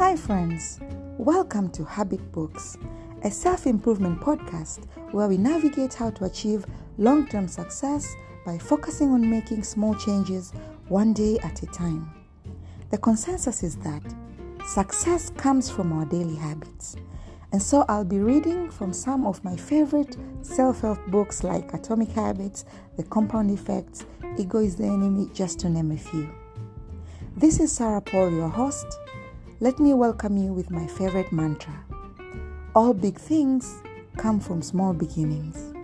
Hi, friends. Welcome to Habit Books, a self improvement podcast where we navigate how to achieve long term success by focusing on making small changes one day at a time. The consensus is that success comes from our daily habits. And so I'll be reading from some of my favorite self help books like Atomic Habits, The Compound Effect, Ego is the Enemy, just to name a few. This is Sarah Paul, your host. Let me welcome you with my favorite mantra All big things come from small beginnings.